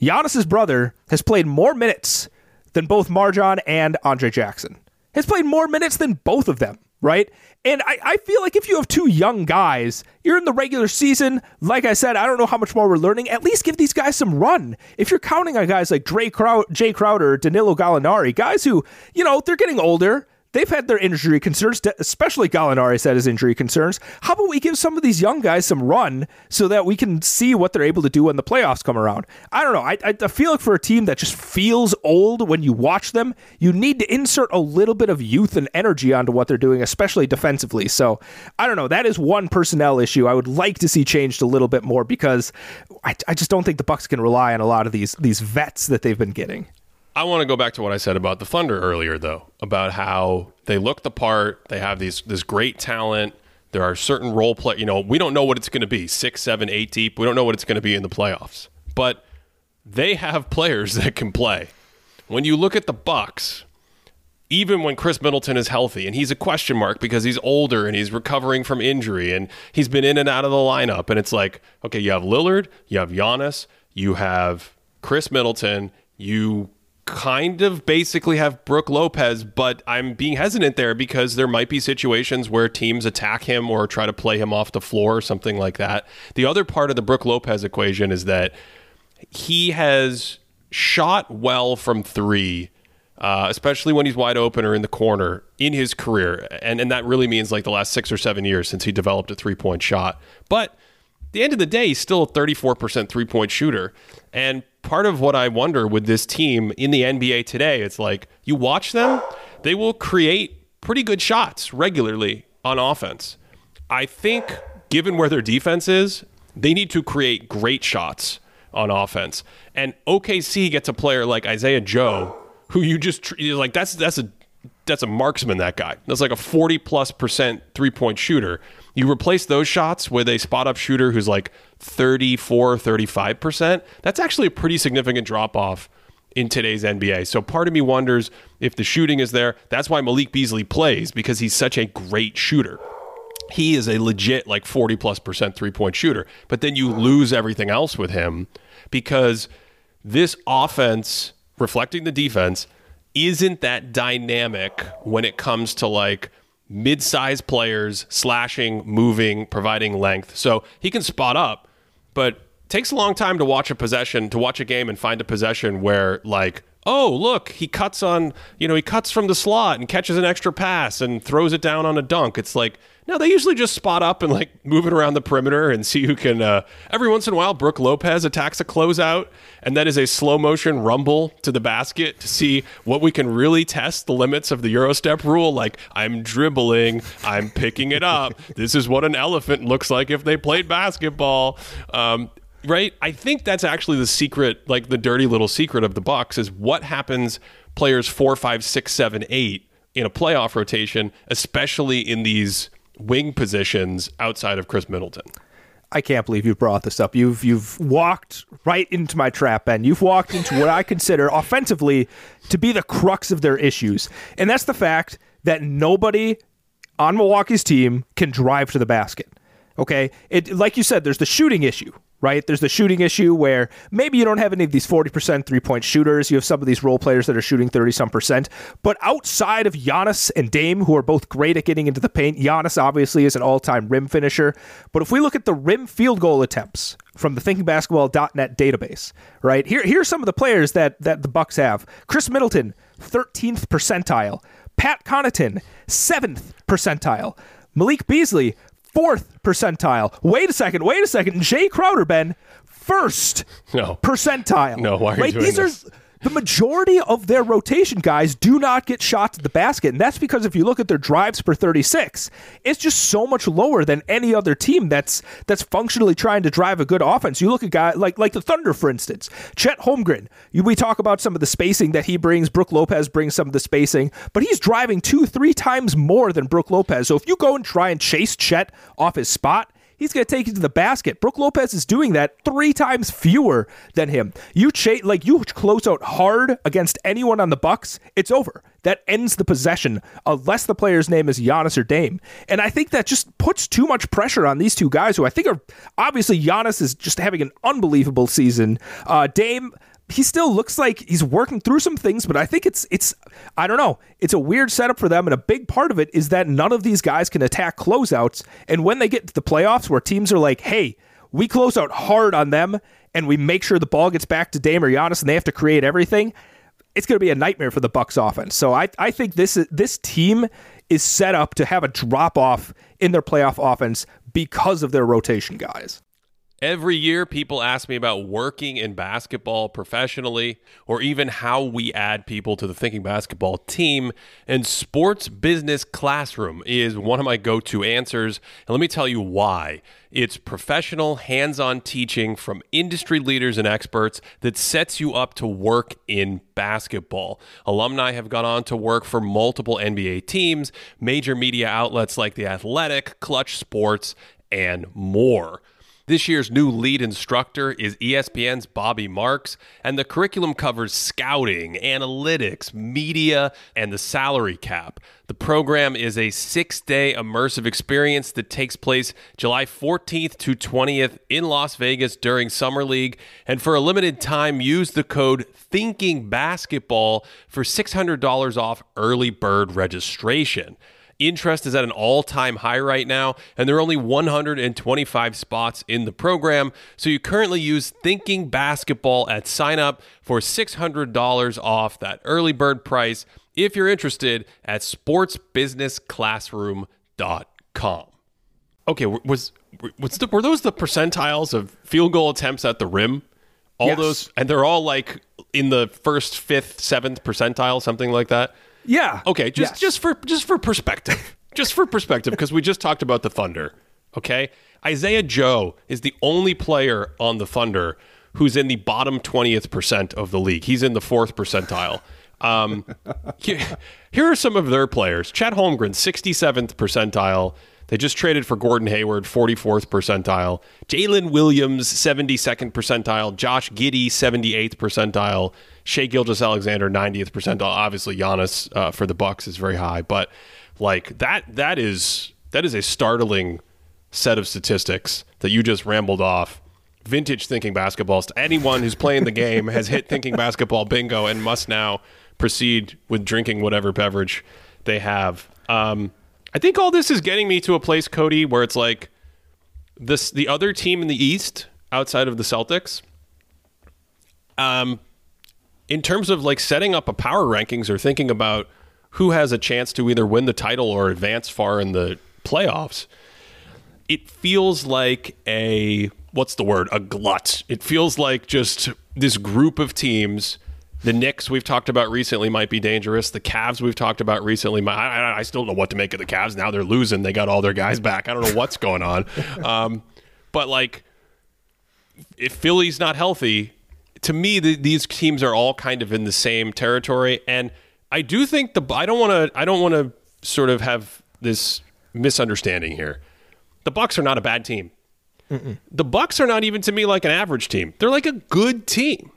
Giannis's brother, has played more minutes than both MarJon and Andre Jackson has played more minutes than both of them, right? And I, I feel like if you have two young guys, you're in the regular season. Like I said, I don't know how much more we're learning. At least give these guys some run. If you're counting on guys like Dre Crow- Jae Crowder, Danilo Gallinari, guys who, you know, they're getting older they've had their injury concerns, especially Gallinari said his injury concerns. How about we give some of these young guys some run so that we can see what they're able to do when the playoffs come around? I don't know. I, I feel like for a team that just feels old when you watch them, you need to insert a little bit of youth and energy onto what they're doing, especially defensively. So I don't know. That is one personnel issue I would like to see changed a little bit more because I, I just don't think the Bucks can rely on a lot of these these vets that they've been getting. I want to go back to what I said about the Thunder earlier, though, about how they look the part. They have these this great talent. There are certain role play. You know, we don't know what it's going to be six, seven, eight deep. We don't know what it's going to be in the playoffs, but they have players that can play. When you look at the Bucks, even when Khris Middleton is healthy, and he's a question mark because he's older and he's recovering from injury and he's been in and out of the lineup, and it's like, okay, you have Lillard, you have Giannis, you have Khris Middleton, you kind of basically have Brook Lopez, but I'm being hesitant there because there might be situations where teams attack him or try to play him off the floor or something like that. The other part of the Brook Lopez equation is that he has shot well from three. Uh, especially when he's wide open or in the corner in his career. And, and that really means like the last six or seven years since he developed a three point shot. But the end of the day, he's still a 34% three point shooter. And part of what I wonder with this team in the NBA today, it's like you watch them, they will create pretty good shots regularly on offense. I think, given where their defense is, they need to create great shots on offense. And OKC gets a player like Isaiah Joe, who you just like that's that's a that's a marksman. That guy that's like a forty plus percent three point shooter You replace those shots with a spot up shooter who's like 34, 35%. That's actually a pretty significant drop off in today's NBA. So part of me wonders if the shooting is there. That's why Malik Beasley plays because he's such a great shooter. He is a legit like 40 plus percent three point shooter. But then you lose everything else with him because this offense, reflecting the defense, isn't that dynamic when it comes to like mid-sized players slashing, moving, providing length. So he can spot up, but takes a long time to watch a possession, to watch a game and find a possession where like oh look he cuts on you know he cuts from the slot and catches an extra pass and throws it down on a dunk it's like no they usually just spot up and like move it around the perimeter and see who can uh, every once in a while Brook Lopez attacks a closeout and that is a slow motion rumble to the basket to see what we can really test the limits of the eurostep rule. Like i'm dribbling i'm picking it up. This is what an elephant looks like if they played basketball. Um, right? I think that's actually the secret, like the dirty little secret of the Bucks is what happens players four, five, six, seven, eight in a playoff rotation, especially in these wing positions outside of Khris Middleton. I can't believe you brought this up. You've you've walked right into my trap, and You've walked into what I consider offensively to be the crux of their issues, and that's the fact that nobody on Milwaukee's team can drive to the basket. Okay, it like you said, there's the shooting issue, right? There's the shooting issue where maybe you don't have any of these 40% three point shooters. You have some of these role players that are shooting 30 some percent. But outside of Giannis and Dame, who are both great at getting into the paint, Giannis obviously is an all time rim finisher. But if we look at the rim field goal attempts from the thinkingbasketball.net database, right? Here, are some of the players that, that the Bucks have Khris Middleton, 13th percentile. Pat Connaughton, 7th percentile. Malik Beasley, fourth percentile. Wait a second. Wait a second. Jae Crowder, Ben, first no. percentile. No, why are you doing These this? are the majority of their rotation guys do not get shots at the basket. And that's because if you look at their drives per 36, it's just so much lower than any other team that's that's functionally trying to drive a good offense. You look at guys like like the Thunder, for instance. Chet Holmgren. You, we talk about some of the spacing that he brings. Brook Lopez brings some of the spacing, but he's driving two, three times more than Brook Lopez. So if you go and try and chase Chet off his spot, He's going to take you to the basket. Brook Lopez is doing that three times fewer than him. You chase like you close out hard against anyone on the Bucks, it's over. That ends the possession unless the player's name is Giannis or Dame. And I think that just puts too much pressure on these two guys who I think are obviously Giannis is just having an unbelievable season. Uh, Dame he still looks like he's working through some things, but I think it's it's I don't know. It's a weird setup for them, and a big part of it is that none of these guys can attack closeouts. And when they get to the playoffs, where teams are like, "Hey, we close out hard on them, and we make sure the ball gets back to Dame or Giannis, and they have to create everything," it's going to be a nightmare for the Bucks offense. So I I think this this team is set up to have a drop off in their playoff offense because of their rotation guys. Every year, people ask me about working in basketball professionally, or even how we add people to the Thinking Basketball team. And Sports Business Classroom is one of my go to answers. And let me tell you why. It's professional, hands on teaching from industry leaders and experts that sets you up to work in basketball. Alumni have gone on to work for multiple NBA teams, major media outlets like The Athletic, Clutch Sports, and more. This year's new lead instructor is ESPN's Bobby Marks, and the curriculum covers scouting, analytics, media, and the salary cap. The program is a six day immersive experience that takes place July 14th to 20th in Las Vegas during Summer League. And for a limited time, use the code Thinking Basketball for $600 off early bird registration. Interest is at an all time high right now, and there are only 125 spots in the program. So you currently use Thinking Basketball at sign up for $600 off that early bird price if you're interested at sportsbusinessclassroom.com. Okay, was, was the, were those the percentiles of field goal attempts at the rim? All Yes. those, and they're all like in the first, fifth, seventh percentile, something like that. Yeah. Okay, just Yes. just for just for perspective. just for perspective because we just talked about the Thunder, okay? Isaiah Joe is the only player on the Thunder who's in the bottom 20th percent of the league. He's in the 4th percentile. Um, here, here are some of their players. Chet Holmgren, 67th percentile. They just traded for Gordon Hayward, 44th percentile. Jalen Williams, 72nd percentile. Josh Giddey, 78th percentile. Shai Gilgeous-Alexander, 90th percentile. Obviously, Giannis uh, for the Bucks is very high, but like that that is that is a startling set of statistics that you just rambled off. Vintage thinking basketballs. To anyone who's playing the game has hit thinking basketball bingo and must now proceed with drinking whatever beverage they have. Um, I think all this is getting me to a place, Cody, where it's like this the other team in the East outside of the Celtics. Um, in terms of like setting up a power rankings or thinking about who has a chance to either win the title or advance far in the playoffs, it feels like a what's the word? A glut. It feels like just this group of teams. The Knicks we've talked about recently might be dangerous. The Cavs we've talked about recently. I, I, still don't know what to make of the Cavs. Now they're losing. They got all their guys back. I don't know what's going on. Um, but like, if Philly's not healthy, to me, the, these teams are all kind of in the same territory. And I do think the I don't want to I don't want to sort of have this misunderstanding here. The Bucks are not a bad team. Mm-mm. The Bucks are not even to me like an average team. They're like a good team.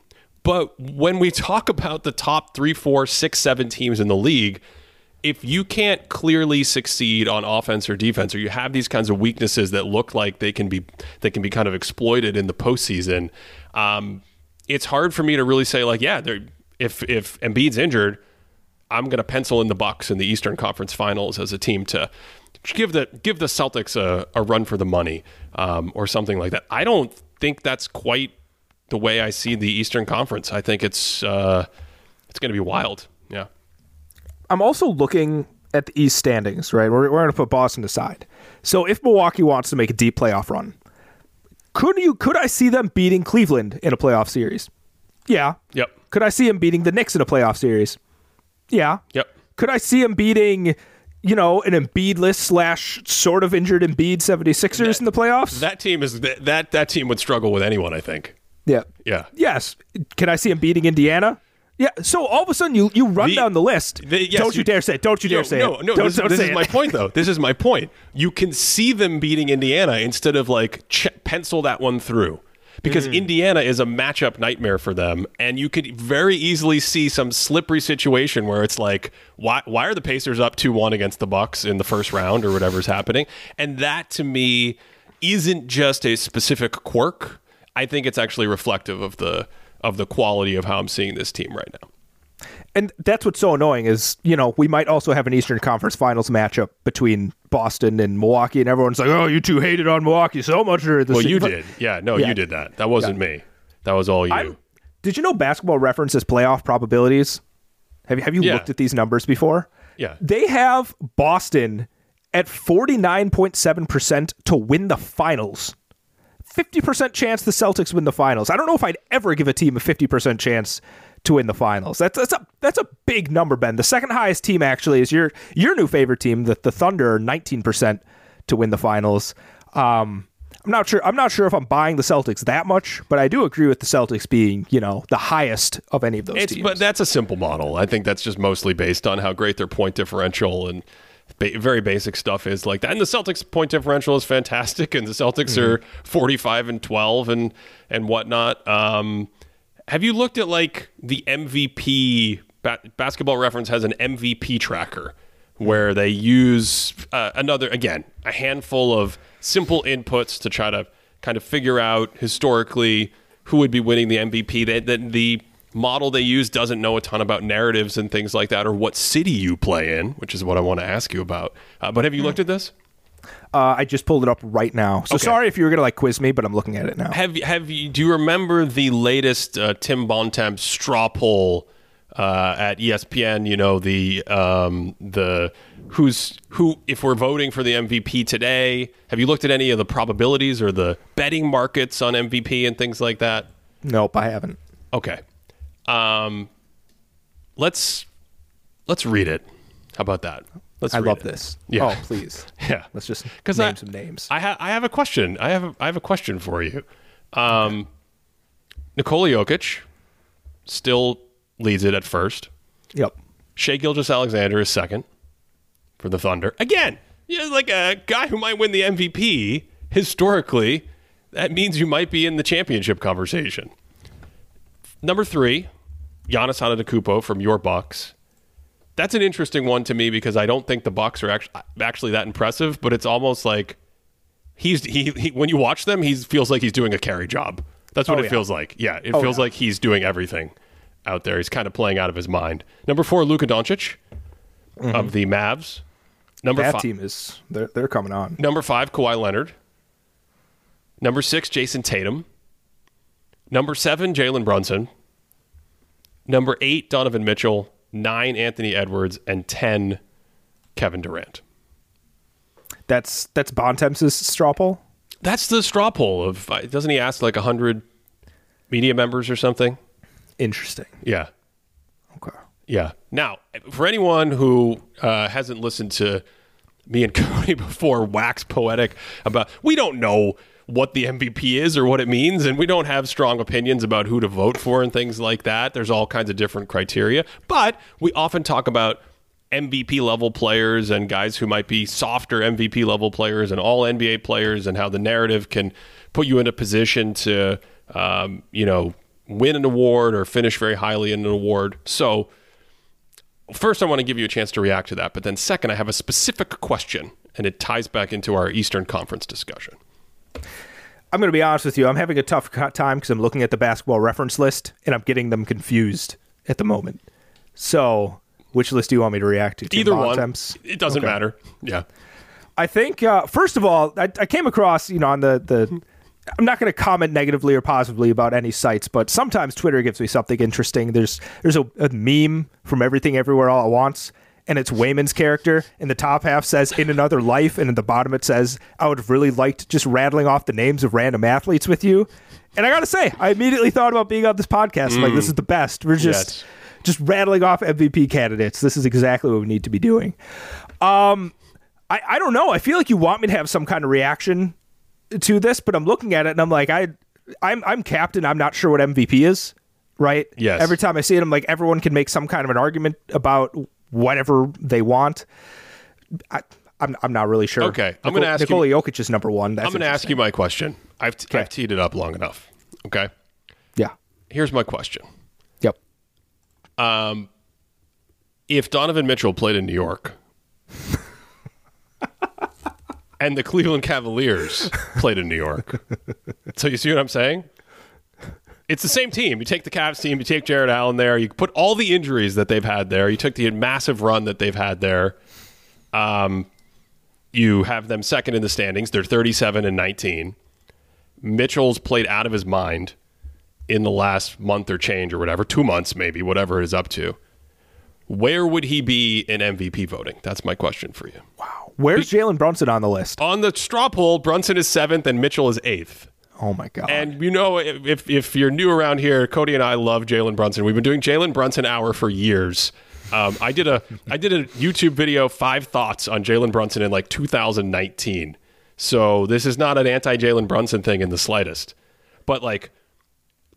But when we talk about the top three, four, six, seven teams in the league, if you can't clearly succeed on offense or defense, or you have these kinds of weaknesses that look like they can be they can be kind of exploited in the postseason, um, it's hard for me to really say like, yeah, if if Embiid's injured, I'm going to pencil in the Bucks in the Eastern Conference Finals as a team to give the give the Celtics a, a run for the money um, or something like that. I don't think that's quite the way I see the Eastern Conference. I think it's uh, it's going to be wild. Yeah. I'm also looking at the East standings. Right, we're, we're going to put Boston aside. So if Milwaukee wants to make a deep playoff run, could you could I see them beating Cleveland in a playoff series? Yeah. Yep. Could I see them beating the Knicks in a playoff series? Yeah. Yep. Could I see them beating you know, an Embiidless slash sort of injured Embiid 76ers that, in the playoffs. That team is that, that that team would struggle with anyone, I think. Yeah. Yeah. Yes. Can I see him beating Indiana? Yeah. So all of a sudden you you run the, down the list. The, yes, don't you, you, dare say it. Don't you dare say no, it. No, no. This, this is it. my point, though. This is my point. You can see them beating Indiana instead of like ch- pencil that one through because mm. Indiana is a matchup nightmare for them, and you could very easily see some slippery situation where it's like, why why are the Pacers up two one against the Bucks in the first round or whatever's happening? And that to me isn't just a specific quirk. I think it's actually reflective of the of the quality of how I'm seeing this team right now and that's what's so annoying is you know we might also have an Eastern Conference Finals matchup between Boston and Milwaukee, and everyone's like, "Oh, you two hated on Milwaukee so much." During the well, you did, yeah. No, yeah. you did that. That wasn't yeah. me. That was all you. I'm, did you know Basketball References playoff probabilities? Have you have you yeah. looked at these numbers before? Yeah, they have Boston at forty nine point seven percent to win the finals. 50% chance the Celtics win the finals. I don't know if I'd ever give a team a 50% chance to win the finals. That's that's a that's a big number, Ben. The second highest team actually is your your new favorite team, the the Thunder, nineteen percent to win the finals. Um, I'm not sure. I'm not sure if I'm buying the Celtics that much, but I do agree with the Celtics being, you know, the highest of any of those it's, teams. But that's a simple model. I think that's just mostly based on how great their point differential and ba- very basic stuff is like that. And the Celtics point differential is fantastic, and the Celtics mm-hmm. are 45 and 12 and and whatnot. Um, have you looked at like the MVP? Ba- Basketball Reference has an MVP tracker where they use uh, another again a handful of simple inputs to try to kind of figure out historically who would be winning the MVP. That the, the model they use doesn't know a ton about narratives and things like that, or what city you play in, which is what I want to ask you about. Uh, but have you hmm. looked at this? Uh, I just pulled it up right now. So okay. sorry if you were gonna like quiz me, but I'm looking at it now. Have have you? Do you remember the latest uh, Tim Bontemps straw poll uh, at ESPN? You know the um, the who's who. If we're voting for the MVP today, have you looked at any of the probabilities or the betting markets on MVP and things like that? Nope, I haven't. Okay, um, let's let's read it. How about that? Let's I love it. this. Yeah. Oh, please. yeah. Let's just name I, some names. I, ha- I have a question. I have a, I have a question for you. Um, Nikola Jokic still leads it at first. Yep. Shai Gilgeous-Alexander is second for the Thunder. Again, Yeah, like a guy who might win the MVP historically, that means you might be in the championship conversation. Number three, Giannis Antetokounmpo from your Bucks. That's an interesting one to me because I don't think the Bucks are actually actually that impressive, but it's almost like he's he, he when you watch them, he feels like he's doing a carry job. That's what Oh, it yeah. feels like. Yeah, it Oh, feels yeah. like he's doing everything out there. He's kind of playing out of his mind. Number four, Luka Doncic mm-hmm. of the Mavs. Number That five, team is they're they're coming on. Number five, Kawhi Leonard. Number six, Jayson Tatum. Number seven, Jalen Brunson. Number eight, Donovan Mitchell. Nine, Anthony Edwards. And 10, Kevin Durant. That's that's Bontemps' straw poll. That's the straw poll of, doesn't he ask like 100 media members or something? Interesting. Yeah. Okay. Yeah. Now, for anyone who uh, hasn't listened to me and Cody before wax poetic about, we don't know what the MVP is or what it means, and we don't have strong opinions about who to vote for and things like that. There's all kinds of different criteria, but we often talk about MVP level players and guys who might be softer MVP level players and all NBA players, and how the narrative can put you in a position to, um, you know, win an award or finish very highly in an award. So, first, I want to give you a chance to react to that. But then, second, I have a specific question, and it ties back into our Eastern Conference discussion. I'm going to be honest with you. I'm having a tough time because I'm looking at the basketball reference list and I'm getting them confused at the moment. So, which list do you want me to react to? Either one, Bontemps? it doesn't Okay. matter. Yeah, I think uh, first of all, I, I came across you know on the the. I'm not going to comment negatively or positively about any sites, but sometimes Twitter gives me something interesting. There's there's a, a meme from Everything Everywhere All at Once, and it's Waymond's character. And the top half says "In Another Life," and in the bottom it says "I would have really liked just rattling off the names of random athletes with you." And I got to say, I immediately thought about being on this podcast. I'm like, this is the best. We're just Yes. just rattling off MVP candidates. This is exactly what we need to be doing. Um, I, I don't know. I feel like you want me to have some kind of reaction to this, but I'm looking at it and I'm like, I, I'm, I'm captain. I'm not sure what MVP is. Right. Yes. Every time I see it, I'm like, everyone can make some kind of an argument about whatever they want. I, I'm, I'm not really sure. Okay, I'm gonna Nikol- ask you- Nikola Jokic is number one. That's I'm going to ask you my question. I've, t- I've teed it up long enough. Okay, Yeah. here's my question: Yep. Um, If Donovan Mitchell played in New York, and the Cleveland Cavaliers played in New York, so you see what I'm saying? It's the same team. You take the Cavs team, you take Jarrett Allen there, you put all the injuries that they've had there, you took the massive run that they've had there. Um, you have them second in the standings. They're 37 and 19. Mitchell's played out of his mind in the last month or change or whatever, two months maybe, whatever it is up to. Where would he be in MVP voting? That's my question for you. Wow. Where's Jalen Brunson on the list? On the straw poll, Brunson is seventh and Mitchell is eighth. Oh my God. And you know, if if you're new around here, Cody and I love Jalen Brunson. We've been doing Jalen Brunson hour for years. Um, I did a I did a YouTube video, five thoughts on Jalen Brunson in like 2019. So this is not an anti Jalen Brunson thing in the slightest. But like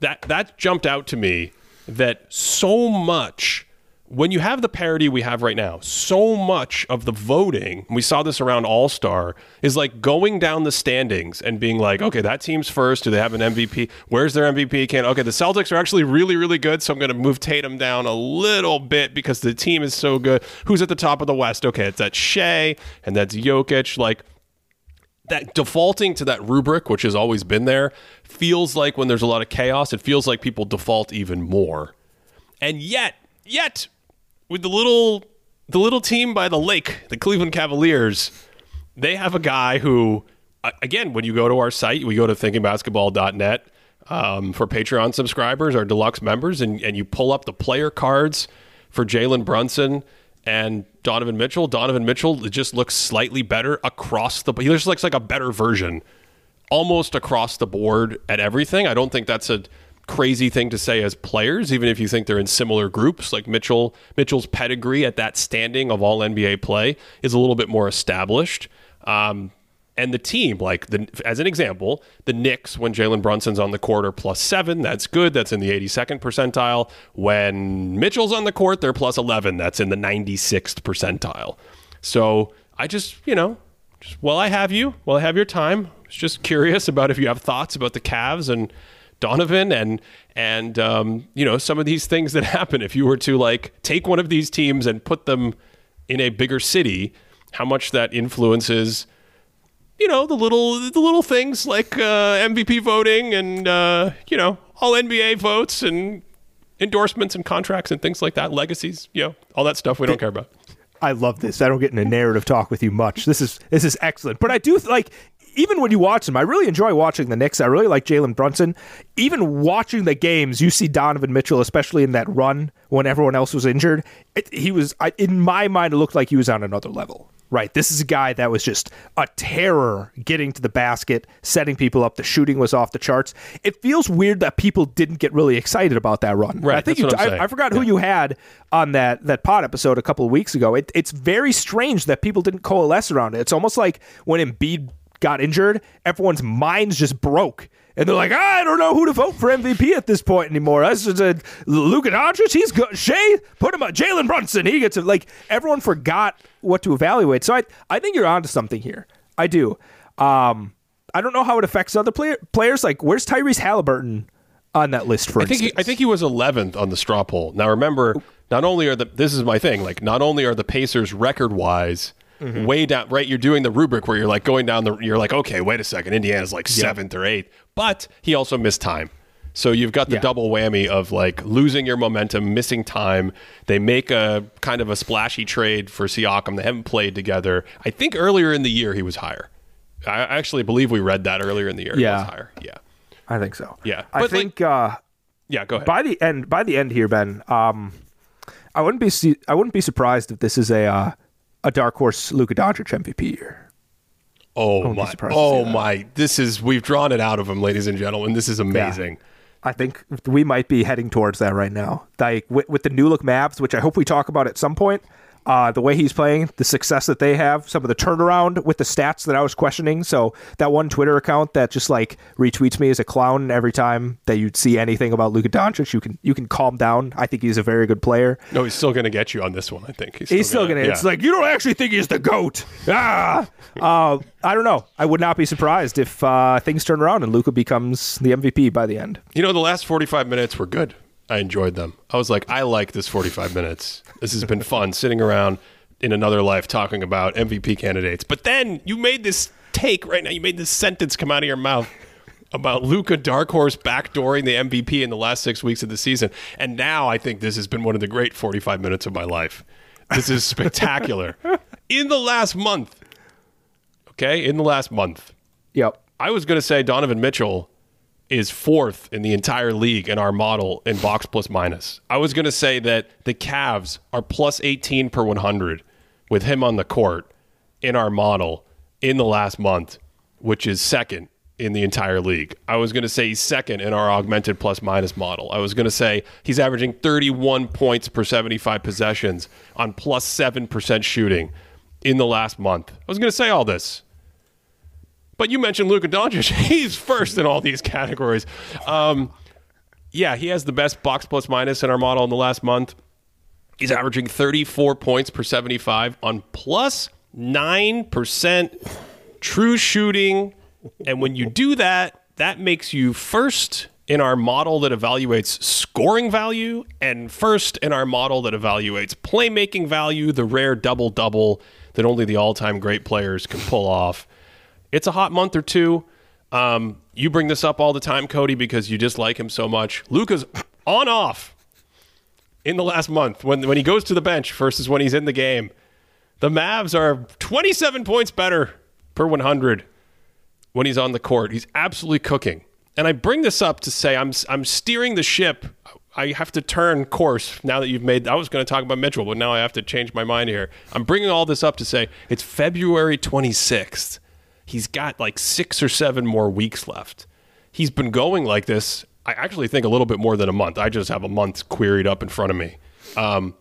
that that jumped out to me that so much when you have the parity we have right now, so much of the voting, we saw this around All Star, is like going down the standings and being like, okay, that team's first. Do they have an MVP? Where's their MVP? Can okay, the Celtics are actually really, really good, so I'm going to move Tatum down a little bit because the team is so good. Who's at the top of the West? Okay, it's that Shai and that's Jokic. Like that defaulting to that rubric, which has always been there, feels like when there's a lot of chaos, it feels like people default even more. And yet, yet, with the little the little team by the lake, the Cleveland Cavaliers, they have a guy who, again, when you go to our site, we go to thinkingbasketball.net um, for Patreon subscribers, our deluxe members, and, and you pull up the player cards for Jalen Brunson and Donovan Mitchell. Donovan Mitchell just looks slightly better across the. He just looks like a better version, almost across the board at everything. I don't think that's a crazy thing to say as players, even if you think they're in similar groups. Like Mitchell, Mitchell's pedigree at that standing of all NBA play is a little bit more established. Um, and the team, like the as an example, the Knicks when Jalen Brunson's on the court are plus seven. That's good. That's in the 82nd percentile. When Mitchell's on the court, they're plus 11. That's in the 96th percentile. So I just, you know, just while I have you, while I have your time, I was just curious about if you have thoughts about the Cavs and Donovan and and um, you know some of these things that happen if you were to like take one of these teams and put them in a bigger city, how much that influences you know the little the little things like uh, MVP voting and uh, you know all NBA votes and endorsements and contracts and things like that, legacies, you know, all that stuff we don't care about. I love this. I don't get in a narrative talk with you much. This is this is excellent. But I do like even when you watch them, I really enjoy watching the Knicks. I really like Jalen Brunson. Even watching the games, you see Donovan Mitchell, especially in that run when everyone else was injured. It, he was, I, in my mind, it looked like he was on another level. Right, this is a guy that was just a terror getting to the basket, setting people up. The shooting was off the charts. It feels weird that people didn't get really excited about that run. Right, I think you, I. I forgot who you had on that that pod episode a couple of weeks ago. It, it's very strange that people didn't coalesce around it. It's almost like when Embiid got injured, everyone's minds just broke. And they're like, I don't know who to vote for MVP at this point anymore. That's just a Luka Doncic. He's good. Shai, put him. on Jalen Brunson. He gets it. Like everyone forgot what to evaluate. So I, I think you're onto something here. I do. Um, I don't know how it affects other player, players. Like, where's Tyrese Halliburton on that list? For I think he, I think he was 11th on the straw poll. Now remember, not only are the this is my thing. Like not only are the Pacers record wise way down, right? You're doing the rubric where you're like going down the. You're like, okay, wait a second, Indiana's like seventh or eighth, but he also missed time. So you've got the Yeah. double whammy of like losing your momentum, missing time. They make a kind of a splashy trade for Siakam. They haven't played together. I think earlier in the year he was higher. I actually believe we read that earlier in the year. He Yeah. was higher. Yeah. I think so. Yeah. I But, like- think uh, Yeah. Go ahead. by the end by the end here, Ben, um, I wouldn't be su- I wouldn't be surprised if this is a uh, a dark horse Luka Doncic MVP year. Oh my! Oh my! This is we've drawn it out of him, ladies and gentlemen. This is amazing. I think we might be heading towards that right now. Like with, with the new look Mavs, which I hope we talk about at some point. Uh, the way he's playing, the success that they have, some of the turnaround with the stats that I was questioning. So that one Twitter account that just like retweets me as a clown every time that you see anything about Luka Doncic, you can you can calm down. I think he's a very good player. No, he's still going to get you on this one. I think he's He's still gonna. yeah. It's like you don't actually think he's the goat. Ah, uh, I don't know. I would not be surprised if uh, things turn around and Luka becomes the MVP by the end. you know, the last forty-five minutes were good. I enjoyed them. I was like, I like this forty-five minutes. This has been fun sitting around in another life talking about MVP candidates. But then you made this take right now. You made this sentence come out of your mouth. About Luka Dark Horse backdooring the MVP in the last six weeks of the season. And now I think this has been one of the great 45 minutes of my life. This is spectacular. in the last month, okay, in the last month, Yep. I was going to say Donovan Mitchell is fourth in the entire league in our model in box plus minus. I was going to say that the Cavs are plus 18 per 100 with him on the court in our model in the last month, which is second in the entire league. I was going to say he's second in our augmented plus minus model. I was going to say he's averaging 31 points per 75 possessions on plus 7% shooting in the last month. I was going to say all this. But you mentioned Luka Doncic. He's first in all these categories. Um, yeah, he has the best box plus minus in our model in the last month. He's averaging 34 points per 75 on plus 9% true shooting. And when you do that, that makes you first in our model that evaluates scoring value and first in our model that evaluates playmaking value, the rare double double that only the all time great players can pull off. It's a hot month or two. Um, you bring this up all the time, Cody, because you dislike him so much. Luka's on off in the last month when when he goes to the bench versus when he's in the game. The Mavs are 27 points better per 100 when he's on the court. He's absolutely cooking. And I bring this up to say I'm I'm steering the ship. I have to turn course now that you've made. I was going to talk about Mitchell, but now I have to change my mind here. I'm bringing all this up to say it's February 26th. He's got like six or seven more weeks left. He's been going like this. I actually think a little bit more than a month. I just have a month queried up in front of me. Um,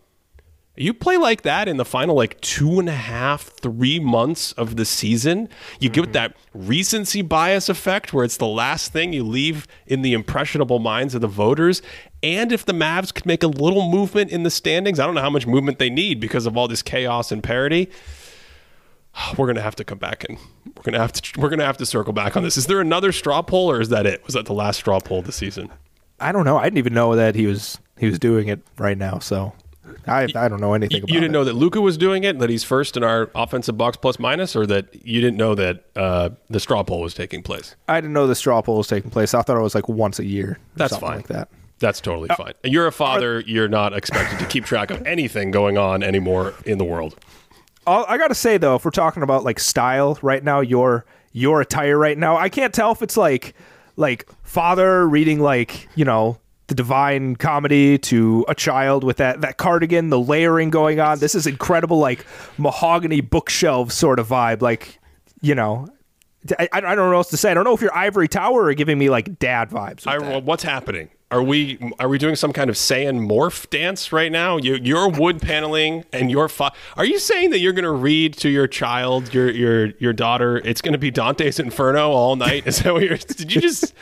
you play like that in the final like two and a half, three months of the season. You get that recency bias effect where it's the last thing you leave in the impressionable minds of the voters. And if the Mavs could make a little movement in the standings, I don't know how much movement they need because of all this chaos and parity. we're gonna have to come back and we're gonna have to we're gonna have to circle back on this. Is there another straw poll, or is that it? Was that the last straw poll of the season? I don't know. I didn't even know that he was he was doing it right now. So I I don't know anything You, about you didn't it. know that Luka was doing it, that he's first in our offensive box plus minus, or that you didn't know that uh, the straw poll was taking place. I didn't know the straw poll was taking place. I thought it was like once a year. That's something fine. Like that. That's totally fine. You're a father. You're not expected to keep track of anything going on anymore in the world. All, I gotta say though, if we're talking about like style right now, your your attire right now, I can't tell if it's like like father reading like you know the divine comedy to a child with that that cardigan, the layering going on. This is incredible, like mahogany bookshelf sort of vibe. Like you know, I, I don't know what else to say. I don't know if you're ivory tower or giving me like dad vibes. I, what's happening? Are we are we doing some kind of Saiyan morph dance right now? You, your wood paneling and your fa- Are you saying that you're going to read to your child, your your your daughter? It's going to be Dante's Inferno all night. Is that what you're? Did you just?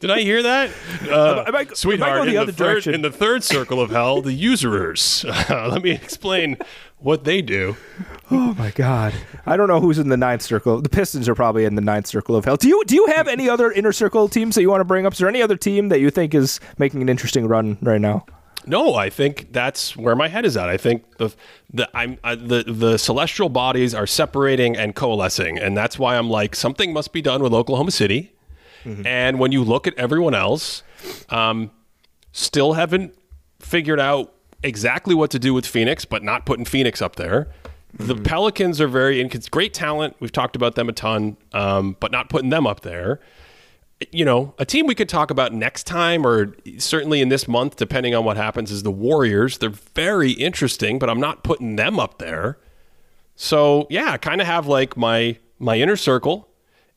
Did I hear that? Uh, I might- I might sweetheart, go the in, the other third, direction. in the third circle of hell, the usurers. let me explain what they do. Oh my god! I don't know who's in the ninth circle. The Pistons are probably in the ninth circle of hell. Do you do you have any other inner circle teams that you want to bring up? Is there any other team that you think is making an interesting run right now? No, I think that's where my head is at. I think the the I'm I, the the celestial bodies are separating and coalescing, and that's why I'm like something must be done with Oklahoma City. And when you look at everyone else, um, still haven't figured out exactly what to do with Phoenix, but not putting Phoenix up there. The Pelicans are very incons- great talent. We've talked about them a ton, um, but not putting them up there you know, a team we could talk about next time or certainly in this month, depending on what happens, is the Warriors. They're very interesting, but I'm not putting them up there. So yeah, I kind of have like my my inner circle,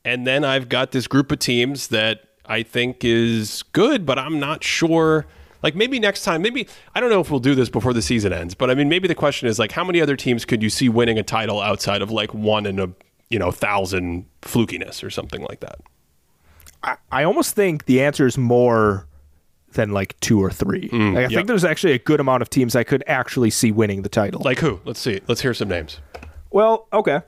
and then I've got this group of teams that I think is good, but I'm not sure. Like maybe next time, maybe I don't know if we'll do this before the season ends, but I mean maybe the question is like how many other teams could you see winning a title outside of like one in a you know thousand flukiness or something like that? I, I almost think the answer is more than like two or three. like, I Mm, yeah. think there's actually a good amount of teams I could actually see winning the title. Like who? Let's see. Let's hear some names. well, okay.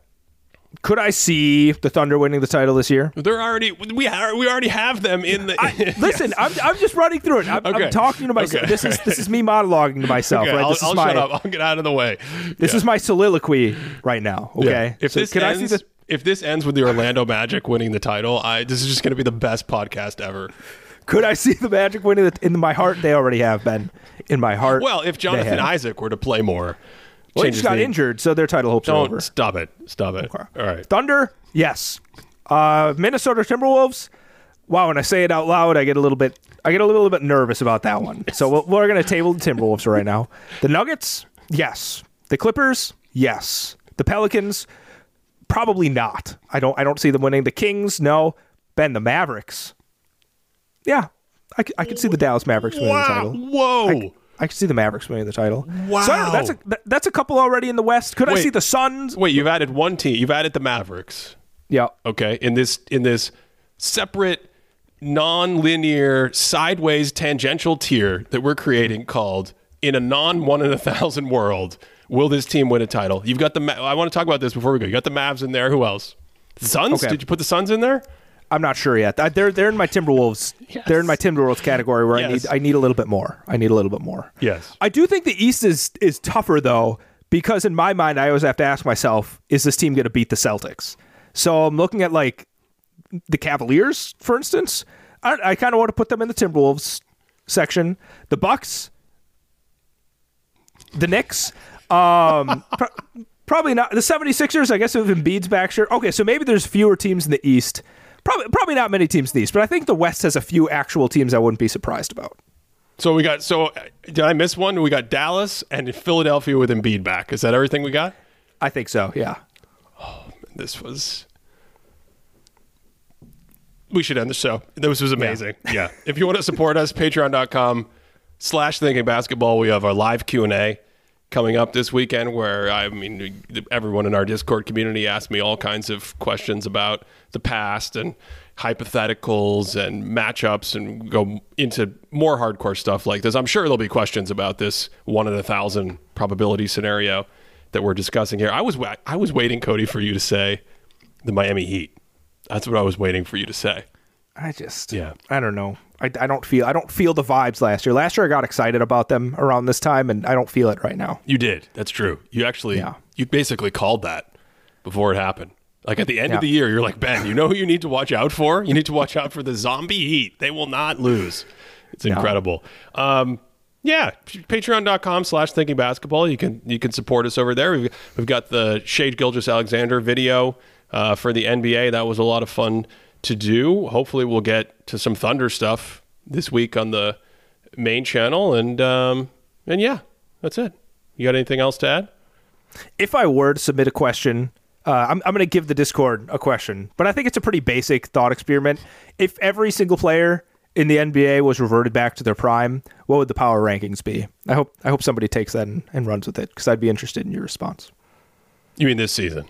Could I see the Thunder winning the title this year? They're already we are, we already have them in the. Listen, I'm, I'm just running through it. I'm, Okay. I'm talking to myself. Okay. This is this is me monologuing to myself. Okay, right? I'll, This I'll is my shut up. I'll get out of the way. this is my soliloquy right now. Okay. If So this can ends, I see the if this ends with the Orlando Magic winning the title, I this is just going to be the best podcast ever. Could I see the Magic winning the, in my heart? They already have been in my heart. Well, if Jonathan. Isaac were to play more, well, he just got the- injured, so their title hopes are Don't over. stop it. Stop it. All right. Thunder, yes. Uh, Minnesota Timberwolves. Wow, when I say it out loud, I get a little bit, I get a little bit nervous about that one. So we're, we're going to table the Timberwolves right now. The Nuggets, yes. The Clippers, yes. The Pelicans, probably not. I don't, I don't see them winning. The Kings, no. Ben, the Mavericks, yeah. I, I could see the Dallas Mavericks winning the title. Whoa. I could see the Mavericks winning the title. Wow. So I that's a that- that's a couple already in the West. Could I see the Suns? Wait, you've added one team. You've added the Mavericks. Yeah. okay in this in this separate non-linear sideways tangential tier that we're creating called in a non one in a thousand world will this team win a title you've got the Ma- i want to talk about this before we go you got the mavs in there who else suns Okay. did you put the suns in there I'm not sure yet. I- They're they're in my Timberwolves. They're in my Timberwolves category where I need I need a little bit more. I need a little bit more. yes I do think the East is is tougher though because in my mind I always have to ask myself, is this team going to beat the Celtics? So I'm looking at like the Cavaliers, for instance. I, I kind of want to put them in the Timberwolves section. The Bucks, the Knicks, um, pro- probably not the 76ers. I guess if Embiid's back, sure. Okay, so maybe there's fewer teams in the East. Probably, probably not many teams in the East, but I think the West has a few actual teams I wouldn't be surprised about. so we got so uh, did i miss one? We got dallas and philadelphia with Embiid back. Is that everything we got? I think so. Yeah. Oh, this was we should end the show. This was amazing. Yeah, if you want to support us patreon.com slash thinking basketball we have our live q&a coming up this weekend where i mean everyone in our discord community asked me all kinds of questions about the past and hypotheticals and matchups and go into more hardcore stuff like this i'm sure there'll be questions about this one in a thousand probability scenario that we're discussing here. I was I was waiting, Cody, for you to say the Miami Heat. That's what I was waiting for you to say. I just, Yeah. I don't know. I, I don't feel I don't feel the vibes last year. Last year I got excited about them around this time, and I don't feel it right now. You did. That's true. You actually, Yeah. you basically called that before it happened. Like at the end Yeah. of the year, you're like, Ben, you know who you need to watch out for? You need to watch out for the zombie heat. They will not lose. It's incredible. Um, yeah, patreon.com slash thinking basketball. You can you can support us over there. We've, we've got the Shai Gilgeous-Alexander video uh, for the NBA. That was a lot of fun to do. Hopefully we'll get to some Thunder stuff this week on the main channel. And um, and yeah, that's it. You got anything else to add? if I were to submit a question, uh, I'm, I'm going to give the Discord a question, but I think it's a pretty basic thought experiment. If every single player in the NBA was reverted back to their prime, what would the power rankings be? I hope I hope somebody takes that and, and runs with it because I'd be interested in your response. You mean this season?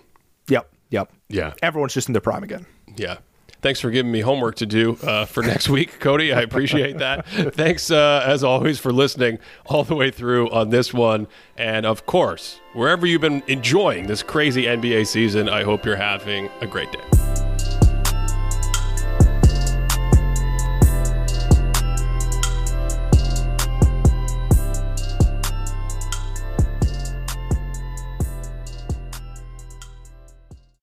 Yep, yep. Yeah. Everyone's just in their prime again. Yeah. Thanks for giving me homework to do uh, for next week, Cody. I appreciate that. Thanks, uh, as always, for listening all the way through on this one. And of course, wherever you've been enjoying this crazy NBA season, I hope you're having a great day.